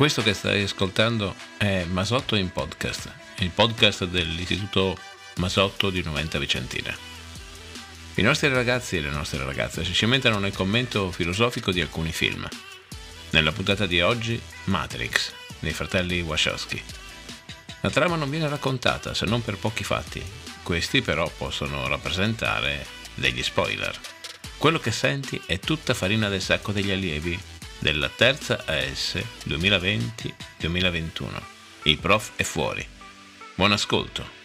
Questo che stai ascoltando è Masotto in podcast, il podcast dell'Istituto Masotto di Noventa Vicentina. I nostri ragazzi e le nostre ragazze si cimentano nel commento filosofico di alcuni film. Nella puntata di oggi, Matrix, dei fratelli Wachowski. La trama non viene raccontata se non per pochi fatti, questi però possono rappresentare degli spoiler. Quello che senti è tutta farina del sacco degli allievi della terza AS 2020-2021. Il prof è fuori. Buon ascolto.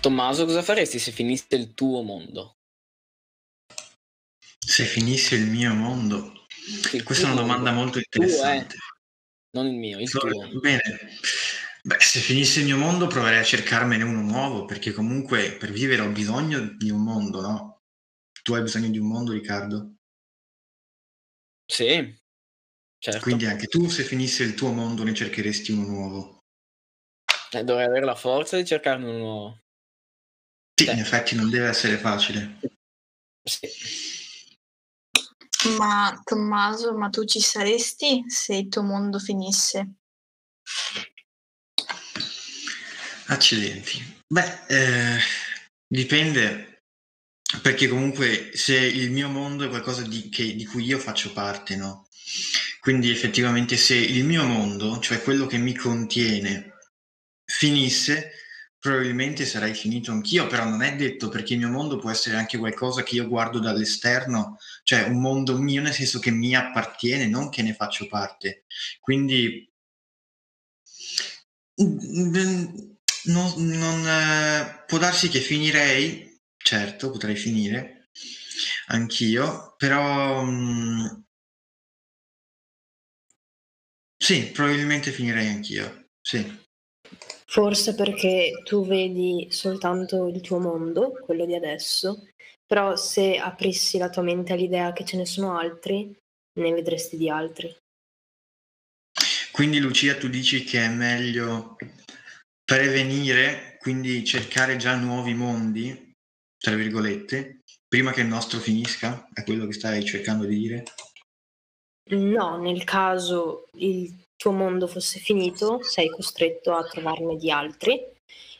Tommaso, cosa faresti se finisse il tuo mondo? Se finisse il mio mondo? Sì, Questa è una domanda mondo. molto interessante. Tu, eh? Non il mio, il so, tuo. Bene, Beh, se finisse il mio mondo proverei a cercarmene uno nuovo, perché comunque per vivere ho bisogno di un mondo, no? Tu hai bisogno di un mondo, Riccardo? Sì, certo. Quindi anche tu, se finisse il tuo mondo, ne cercheresti uno nuovo. Eh, dovrei avere la forza di cercarne uno nuovo. Sì, in effetti non deve essere facile. Sì. Ma Tommaso, ma tu ci saresti se il tuo mondo finisse? Accidenti. Beh, eh, dipende, perché comunque se il mio mondo è qualcosa di, che, di cui io faccio parte, no? Quindi effettivamente se il mio mondo, cioè quello che mi contiene, finisse, probabilmente sarei finito anch'io, però non è detto perché il mio mondo può essere anche qualcosa che io guardo dall'esterno, cioè un mondo mio nel senso che mi appartiene, non che ne faccio parte. Quindi non, non eh, può darsi che finirei, certo, potrei finire anch'io, però mh, mm, sì, probabilmente finirei anch'io, sì. Forse perché tu vedi soltanto il tuo mondo, quello di adesso, però se aprissi la tua mente all'idea che ce ne sono altri, ne vedresti di altri. Quindi Lucia, tu dici che è meglio prevenire, quindi cercare già nuovi mondi, tra virgolette, prima che il nostro finisca? È quello che stai cercando di dire? No, nel caso il tuo mondo fosse finito, sei costretto a trovarne di altri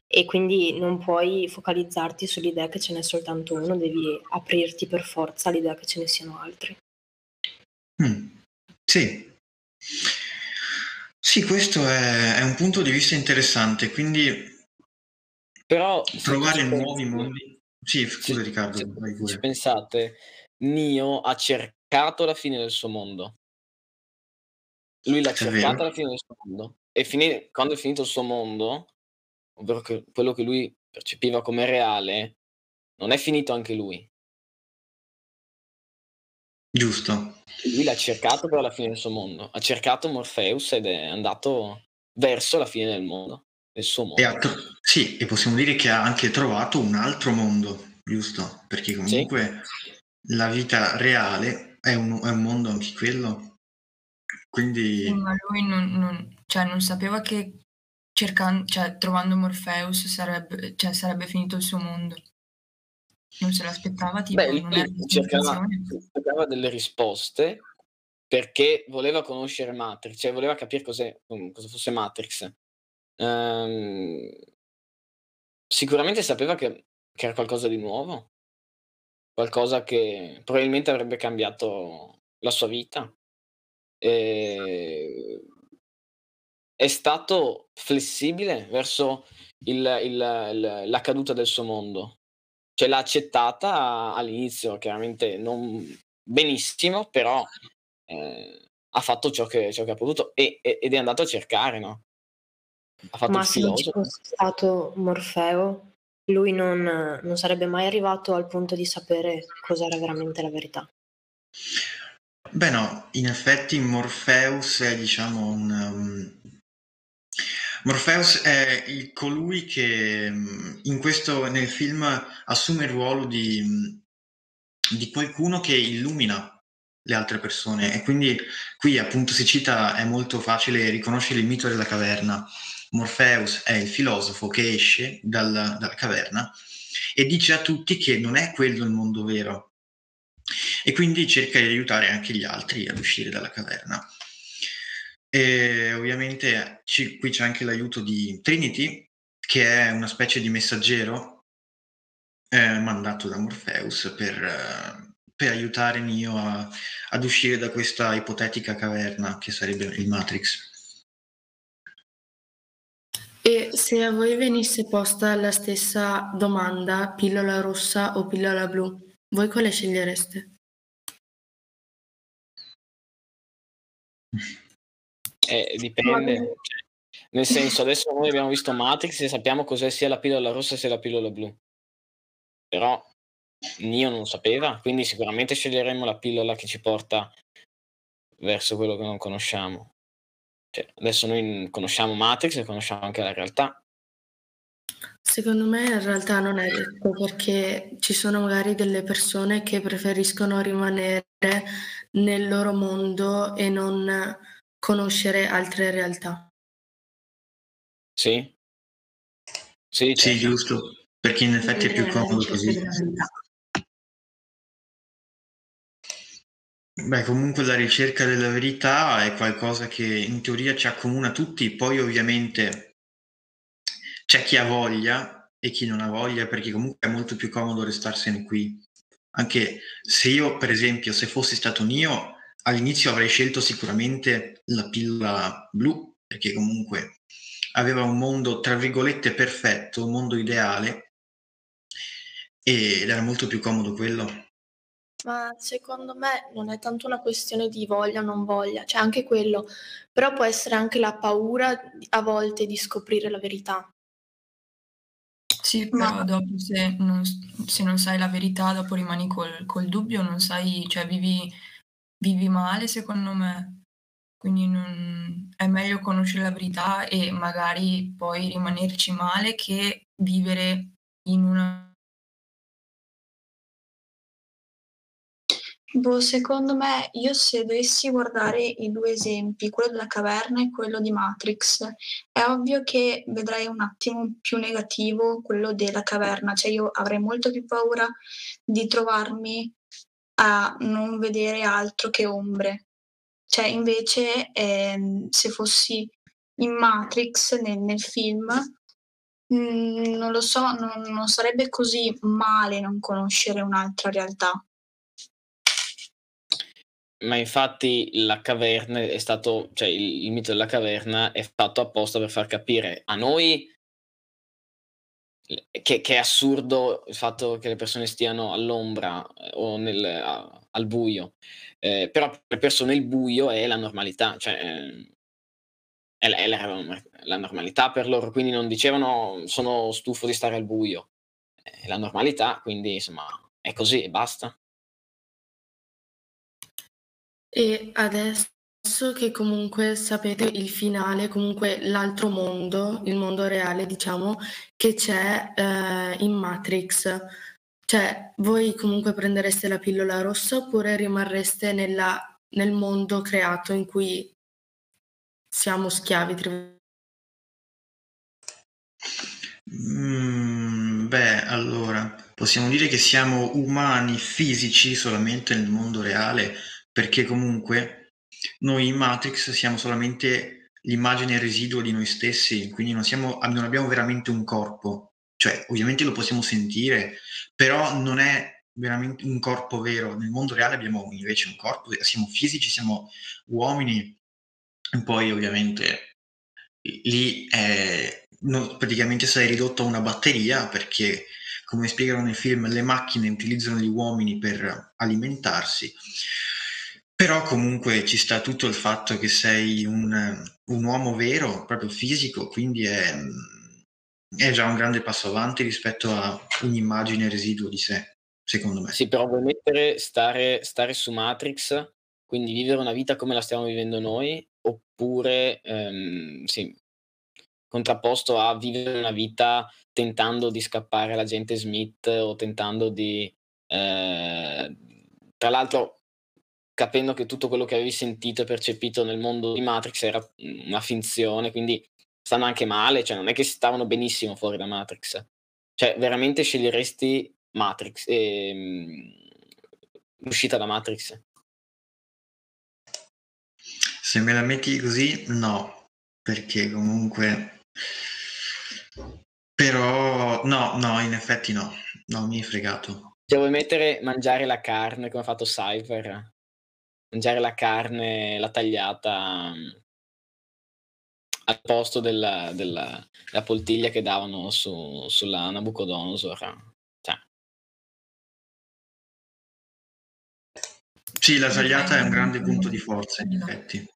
e quindi non puoi focalizzarti sull'idea che ce n'è soltanto uno, devi aprirti per forza all'idea che ce ne siano altri. Mm, sì. Sì, questo è, è un punto di vista interessante, quindi Però trovare nuovi mondi. Sì, scusa se, Riccardo, se, vai se pure. pensate, Nio ha cercato la fine del suo mondo. Lui l'ha È cercata vero. la fine del suo mondo. E fini- quando è finito il suo mondo, ovvero che- quello che lui percepiva come reale, non è finito anche lui. Giusto. Lui l'ha cercato però alla fine del suo mondo. Ha cercato Morpheus ed è andato verso la fine del mondo, del suo E mondo. tro- sì, e possiamo dire che ha anche trovato un altro mondo, giusto? Perché Sì, comunque la vita reale è un, è un mondo anche quello. Sì, Quindi ma lui non, non- cioè, non sapeva che cercando, cioè, trovando Morpheus sarebbe, cioè, sarebbe finito il suo mondo. Non se l'aspettava, beh, tipo, lui questa cercava, cercava delle risposte perché voleva conoscere Matrix, cioè voleva capire cos'è, mm, cosa fosse Matrix. Ehm, sicuramente sapeva che, che era qualcosa di nuovo, qualcosa che probabilmente avrebbe cambiato la sua vita. E è stato flessibile verso il- il- il- la caduta del suo mondo. Cioè l'ha accettata all'inizio, chiaramente non benissimo, però eh, ha fatto ciò che, ciò che ha potuto e- e- ed è andato a cercare, no? Ha fatto Ma il se non ci fosse stato Morfeo, lui non, non sarebbe mai arrivato al punto di sapere cos'era veramente la verità. Beh no, in effetti Morpheus è diciamo un... Morpheus è il- colui che in questo, nel film assume il ruolo di, um, di qualcuno che illumina le altre persone. E quindi qui appunto si cita, è molto facile riconoscere il mito della caverna. Morpheus è il filosofo che esce dal, dalla caverna e dice a tutti che non è quello il mondo vero. E quindi cerca di aiutare anche gli altri ad uscire dalla caverna. E ovviamente ci, qui c'è anche l'aiuto di Trinity, che è una specie di messaggero eh, mandato da Morpheus per, eh, per aiutare Neo a, ad uscire da questa ipotetica caverna che sarebbe il Matrix. E se a voi venisse posta la stessa domanda, pillola rossa o pillola blu, voi quale scegliereste? Eh, dipende. Cioè, nel senso, adesso noi abbiamo visto Matrix e sappiamo cos'è sia la pillola rossa sia la pillola blu. Però Nio non sapeva, quindi sicuramente sceglieremo la pillola che ci porta verso quello che non conosciamo. Cioè, adesso noi conosciamo Matrix e conosciamo anche la realtà. Secondo me in realtà non è detto perché ci sono magari delle persone che preferiscono rimanere nel loro mondo e non conoscere altre realtà. Sì. Sì, Sì, certo. giusto, perché in effetti è più comodo così. Beh, comunque la ricerca della verità è qualcosa che in teoria ci accomuna tutti, poi ovviamente c'è chi ha voglia e chi non ha voglia, perché comunque è molto più comodo restarsene qui. Anche se io, per esempio, se fossi stato Nio, all'inizio avrei scelto sicuramente la pillola blu, perché comunque aveva un mondo, tra virgolette, perfetto, un mondo ideale, ed era molto più comodo quello. Ma secondo me non è tanto una questione di voglia o non voglia, c'è anche quello, però può essere anche la paura a volte di scoprire la verità. Sì, però dopo se non, se non sai la verità, dopo rimani col, col dubbio, non sai, cioè vivi, vivi male secondo me. Quindi non, è meglio conoscere la verità e magari poi rimanerci male che vivere in una Boh, secondo me, io se dovessi guardare i due esempi, quello della caverna e quello di Matrix, è ovvio che vedrei un attimo più negativo quello della caverna, cioè io avrei molto più paura di trovarmi a non vedere altro che ombre. Cioè, invece, ehm, se fossi in Matrix, nel, nel film, mm, non lo so, non, non sarebbe così male non conoscere un'altra realtà. Ma infatti la caverna è stato, cioè il, il mito della caverna è fatto apposta per far capire a noi che, che è assurdo il fatto che le persone stiano all'ombra eh, o nel, a- al buio, Eh, però per le persone il buio è la normalità, cioè è, la, è la normalità per loro, quindi non dicevano sono stufo di stare al buio, è la normalità, quindi insomma è così e basta. E adesso che comunque sapete il finale, comunque l'altro mondo, il mondo reale, diciamo, che c'è eh, in Matrix, cioè voi comunque prendereste la pillola rossa oppure rimarreste nella- nel mondo creato in cui siamo schiavi? tra- Mm, beh, allora, possiamo dire che siamo umani fisici solamente nel mondo reale, perché comunque noi in Matrix siamo solamente l'immagine residuo di noi stessi, quindi non, siamo, non abbiamo veramente un corpo. Cioè, ovviamente lo possiamo sentire, però non è veramente un corpo vero. Nel mondo reale abbiamo invece un corpo, siamo fisici, siamo uomini, e poi ovviamente lì è, no, praticamente sei ridotto a una batteria perché, come spiegano nel film, le macchine utilizzano gli uomini per alimentarsi. Però comunque ci sta tutto il fatto che sei un, un uomo vero, proprio fisico, quindi è, è già un grande passo avanti rispetto a un'immagine residuo di sé, secondo me. Sì, però vuoi mettere stare, stare su Matrix, quindi vivere una vita come la stiamo vivendo noi, oppure ehm, sì, contrapposto a vivere una vita tentando di scappare all'agente Smith o tentando di... eh, tra l'altro capendo che tutto quello che avevi sentito e percepito nel mondo di Matrix era una finzione, quindi stanno anche male, cioè non è che stavano benissimo fuori da Matrix. Cioè, veramente sceglieresti Matrix, ehm, l'uscita da Matrix? Se me la metti così, no, perché comunque... Però, no, no, in effetti no, no, mi hai fregato. Se vuoi mettere mangiare la carne come ha fatto Cypher, mangiare la carne, la tagliata mm, al posto della, della, della poltiglia che davano su, sulla Nabucodonosor. Cioè. Sì, la tagliata è un grande punto di forza, in effetti.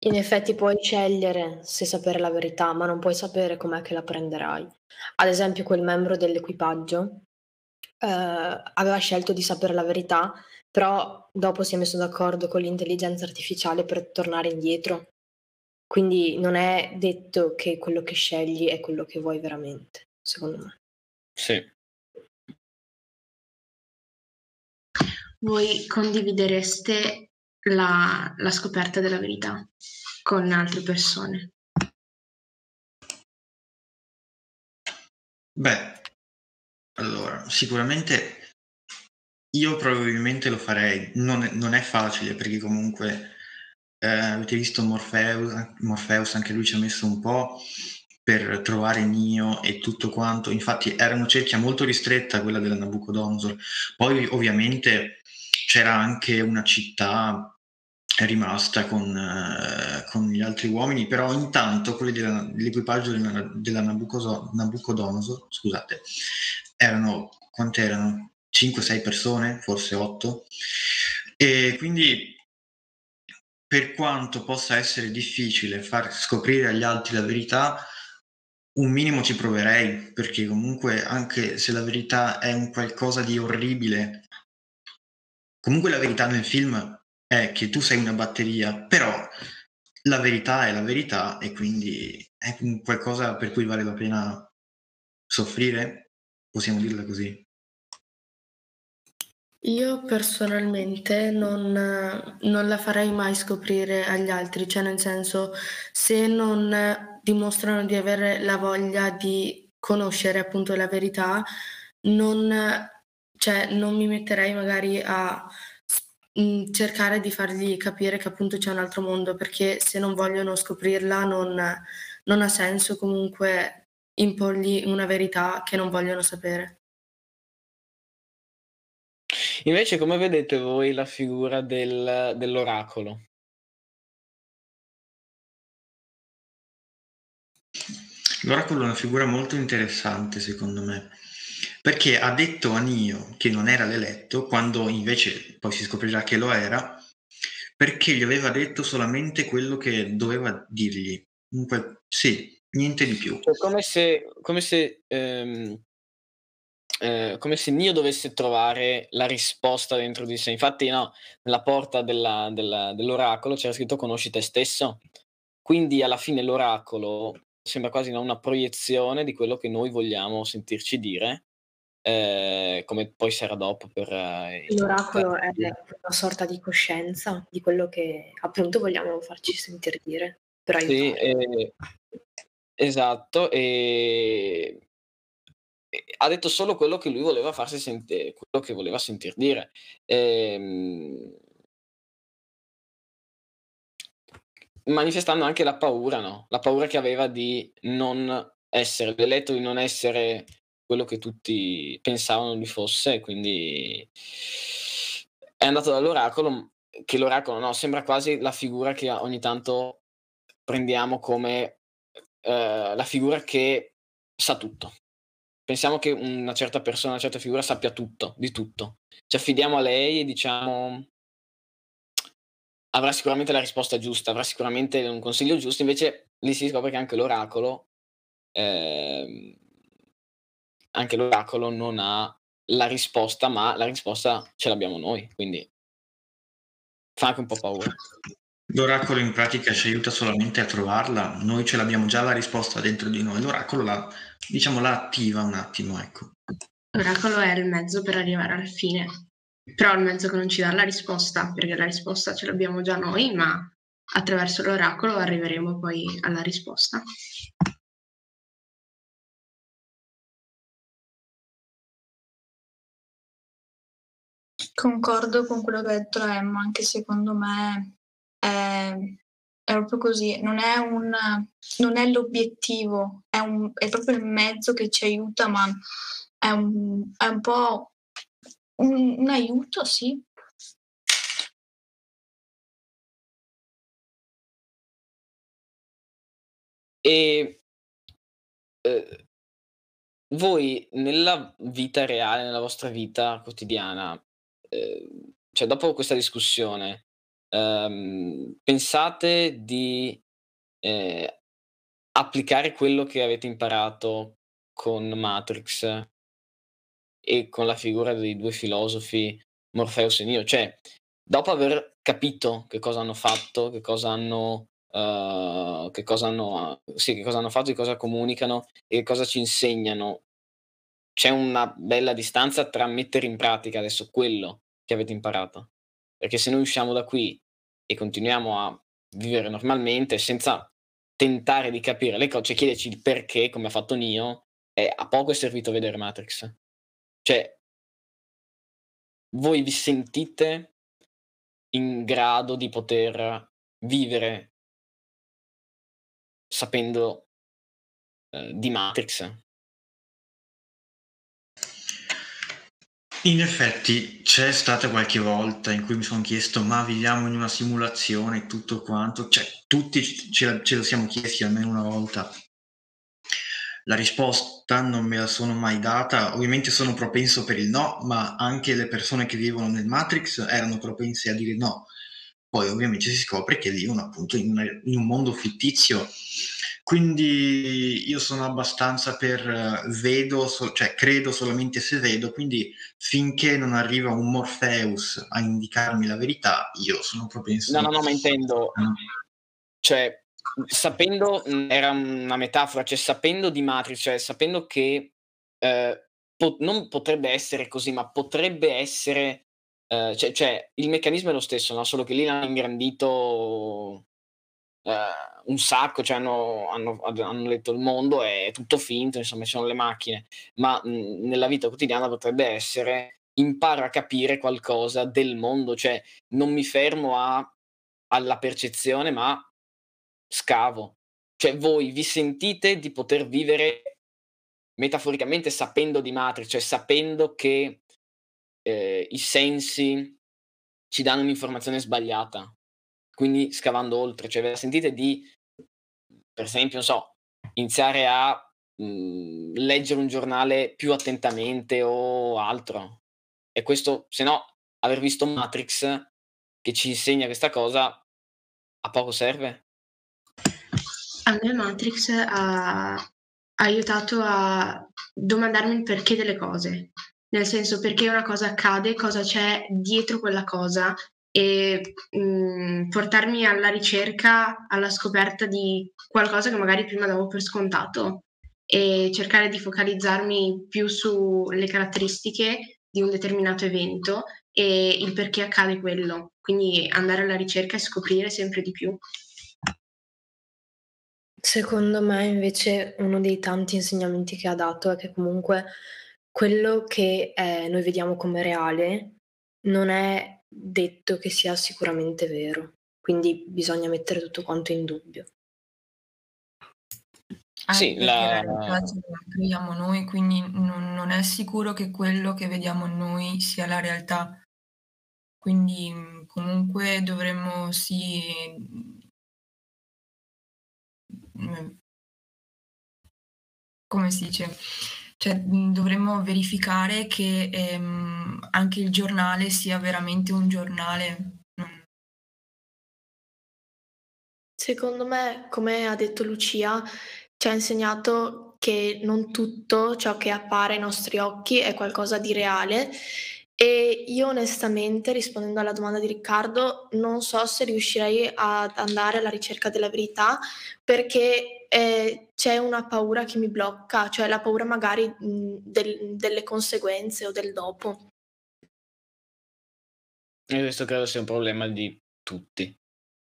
In effetti puoi scegliere se sapere la verità, ma non puoi sapere com'è che la prenderai. Ad esempio, quel membro dell'equipaggio eh, aveva scelto di sapere la verità, però dopo si è messo d'accordo con l'intelligenza artificiale per tornare indietro. Quindi non è detto che quello che scegli è quello che vuoi veramente, secondo me. Sì. Voi condividereste la, la scoperta della verità con altre persone? Beh, allora, sicuramente io probabilmente lo farei, non è, non è facile perché comunque eh, avete visto Morpheus, Morpheus, anche lui ci ha messo un po' per trovare Nio e tutto quanto, infatti era una cerchia molto ristretta quella della Nabucodonosor, poi ovviamente c'era anche una città rimasta con, eh, con, gli altri uomini, però intanto quelli della, dell'equipaggio della, della Nabucodonosor, scusate, erano, quante erano? 5-6 persone, forse 8, e quindi per quanto possa essere difficile far scoprire agli altri la verità, un minimo ci proverei, perché comunque anche se la verità è un qualcosa di orribile, comunque la verità nel film è che tu sei una batteria, però la verità è la verità e quindi è qualcosa per cui vale la pena soffrire, possiamo dirla così. Io personalmente non, non, la farei mai scoprire agli altri, cioè nel senso se non dimostrano di avere la voglia di conoscere appunto la verità, non, cioè, non mi metterei magari a Mhmm, cercare di fargli capire che appunto c'è un altro mondo, perché se non vogliono scoprirla non non ha senso comunque imporgli una verità che non vogliono sapere. Invece come vedete voi la figura del dell'oracolo? L'oracolo è una figura molto interessante secondo me. Perché ha detto a Nio che non era l'eletto, quando invece poi si scoprirà che lo era, perché gli aveva detto solamente quello che doveva dirgli. Comunque, sì, niente di più. È come se, come se, ehm, eh, come se Nio dovesse trovare la risposta dentro di sé. Infatti, no, nella porta della, della, dell'oracolo c'era scritto conosci te stesso. Quindi alla fine l'oracolo sembra quasi una proiezione di quello che noi vogliamo sentirci dire eh, come poi sarà dopo per... Eh, L'oracolo è una sorta di coscienza di quello che appunto vogliamo farci sentire dire. Per sì, eh, esatto, e ha detto solo quello che lui voleva farsi sentire, quello che voleva sentir dire. Ehm, manifestando anche la paura, no? La paura che aveva di non essere, l'eletto di non essere quello che tutti pensavano lui fosse, quindi è andato dall'oracolo, che l'oracolo no, sembra quasi la figura che ogni tanto prendiamo come eh, la figura che sa tutto. Pensiamo che una certa persona, una certa figura sappia tutto, di tutto. Ci affidiamo a lei e diciamo avrà sicuramente la risposta giusta, avrà sicuramente un consiglio giusto, invece lì si scopre che anche l'oracolo eh, anche l'oracolo non ha la risposta, ma la risposta ce l'abbiamo noi, quindi fa anche un po' paura. L'oracolo in pratica ci aiuta solamente a trovarla, noi ce l'abbiamo già la risposta dentro di noi, l'oracolo la, diciamo, la attiva un attimo, ecco. L'oracolo è il mezzo per arrivare al fine, però il mezzo che non ci dà la risposta, perché la risposta ce l'abbiamo già noi, ma attraverso l'oracolo arriveremo poi alla risposta. Concordo con quello che ha detto Emma, anche secondo me è, è proprio così, non è, un, non è l'obiettivo, è, un, è, proprio il mezzo che ci aiuta, ma è un, è un po' un, aiuto, sì, E eh, voi nella vita reale, nella vostra vita quotidiana, eh, cioè dopo questa discussione, ehm, pensate di eh, applicare quello che avete imparato con Matrix e con la figura dei due filosofi Morpheus e Neo? Cioè, dopo aver capito che cosa hanno fatto, che cosa hanno uh, che, cosa hanno, sì, che cosa hanno fatto, che cosa comunicano e che cosa ci insegnano. C'è una bella distanza tra mettere in pratica adesso quello che avete imparato. Perché se noi usciamo da qui e continuiamo a vivere normalmente senza tentare di capire le cose, cioè chiederci il perché, come ha fatto Nio, a poco è servito vedere Matrix. Cioè, voi vi sentite in grado di poter vivere sapendo eh, di Matrix. In effetti c'è stata qualche volta in cui mi sono chiesto ma viviamo in una simulazione tutto quanto, cioè tutti ce, ce lo siamo chiesti almeno una volta. La risposta non me la sono mai data, ovviamente sono propenso per il no, ma anche le persone che vivono nel Matrix erano propense a dire no. Poi ovviamente si scopre che vivono appunto in, una, in un mondo fittizio quindi io sono abbastanza per uh, vedo, so, cioè credo solamente se vedo, quindi finché non arriva un Morpheus a indicarmi la verità, io sono propenso. No, no, no, ma intendo, no. cioè sapendo, era una metafora, cioè sapendo di Matrix, cioè sapendo che eh, po- non potrebbe essere così, ma potrebbe essere, eh, cioè, cioè, il meccanismo è lo stesso, no? solo che lì l'hanno ingrandito eh, un sacco, cioè hanno, hanno, hanno, letto il mondo, è tutto finto, insomma, ci sono le macchine, ma mh, nella vita quotidiana potrebbe essere imparo a capire qualcosa del mondo, cioè non mi fermo a, alla percezione, ma scavo. Cioè voi vi sentite di poter vivere metaforicamente sapendo di Matrix, cioè sapendo che eh, i sensi ci danno un'informazione sbagliata, quindi scavando oltre, cioè ve la sentite di, per esempio, non so, iniziare a mh, mhmm, leggere un giornale più attentamente o altro. E questo, se no, aver visto Matrix che ci insegna questa cosa, a poco serve. A me Matrix ha, ha aiutato a domandarmi il perché delle cose, nel senso perché una cosa accade, cosa c'è dietro quella cosa e mh, mhmm, portarmi alla ricerca, alla scoperta di qualcosa che magari prima davo per scontato e cercare di focalizzarmi più sulle caratteristiche di un determinato evento e il perché accade quello, quindi andare alla ricerca e scoprire sempre di più. Secondo me invece uno dei tanti insegnamenti che ha dato è che comunque quello che eh, noi vediamo come reale non è detto che sia sicuramente vero, quindi bisogna mettere tutto quanto in dubbio. Sì, la... la creiamo noi, quindi non, non, è sicuro che quello che vediamo noi sia la realtà. Quindi comunque dovremmo sì come si dice cioè, dovremmo verificare che ehm, anche il giornale sia veramente un giornale. Secondo me, come ha detto Lucia, ci ha insegnato che non tutto ciò che appare ai nostri occhi è qualcosa di reale e io onestamente, rispondendo alla domanda di Riccardo, non so se riuscirei ad andare alla ricerca della verità perché eh, c'è una paura che mi blocca, cioè la paura magari mh, del, delle conseguenze o del dopo. E questo credo sia un problema di tutti.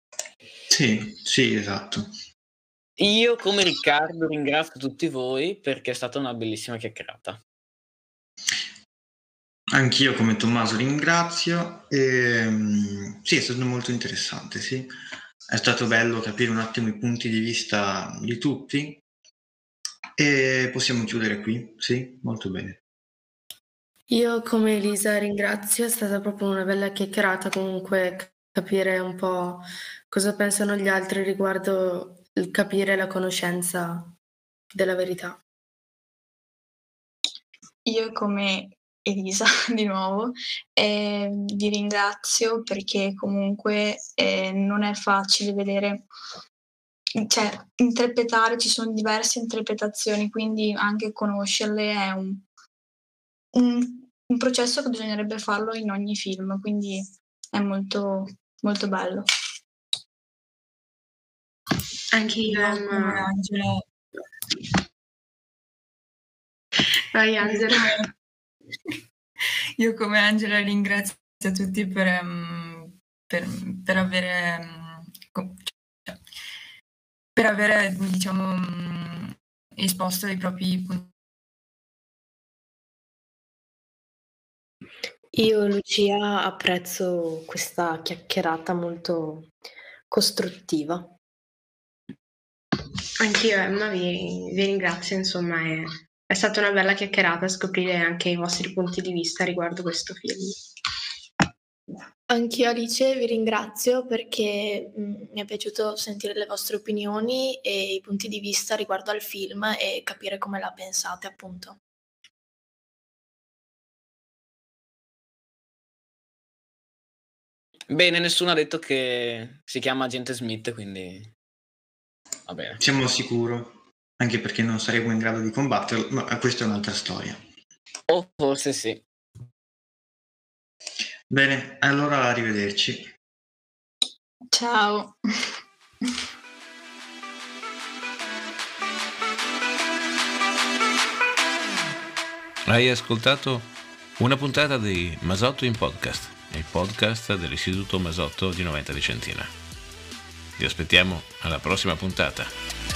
Sì, Sì, sì, esatto. Io come Riccardo ringrazio tutti voi perché è stata una bellissima chiacchierata. Anch'io come Tommaso ringrazio. E, mm, sì, è stato molto interessante, sì. È stato bello capire un attimo i punti di vista di tutti e possiamo chiudere qui, sì, molto bene. Io come Elisa ringrazio, è stata proprio una bella chiacchierata comunque capire un po' cosa pensano gli altri riguardo il capire la conoscenza della verità. Io come Elisa di nuovo eh, vi ringrazio perché comunque eh, non è facile vedere cioè interpretare ci sono diverse interpretazioni quindi anche conoscerle è un, un un processo che bisognerebbe farlo in ogni film, quindi è molto, molto bello. Anche io, Angela. Vai Angela. Io come Angela ringrazio tutti per, um, per, per avere, um, per avere diciamo, um, esposto i propri punti Io, Lucia, apprezzo questa chiacchierata molto costruttiva. Anch'io, Emma, vi, vi ringrazio, insomma, è, è stata una bella chiacchierata scoprire anche i vostri punti di vista riguardo questo film. Anch'io Alice vi ringrazio perché mh, mm, mi è piaciuto sentire le vostre opinioni e i punti di vista riguardo al film e capire come la pensate appunto. Bene, nessuno ha detto che si chiama Agente Smith, quindi va bene. Siamo sicuri, anche perché non saremo in grado di combatterlo, ma questa è un'altra storia. O forse sì. Bene, allora arrivederci. Ciao. Hai ascoltato una puntata di Masotto in podcast il podcast dell'Istituto Masotto di Noventa Vicentina. Vi aspettiamo alla prossima puntata.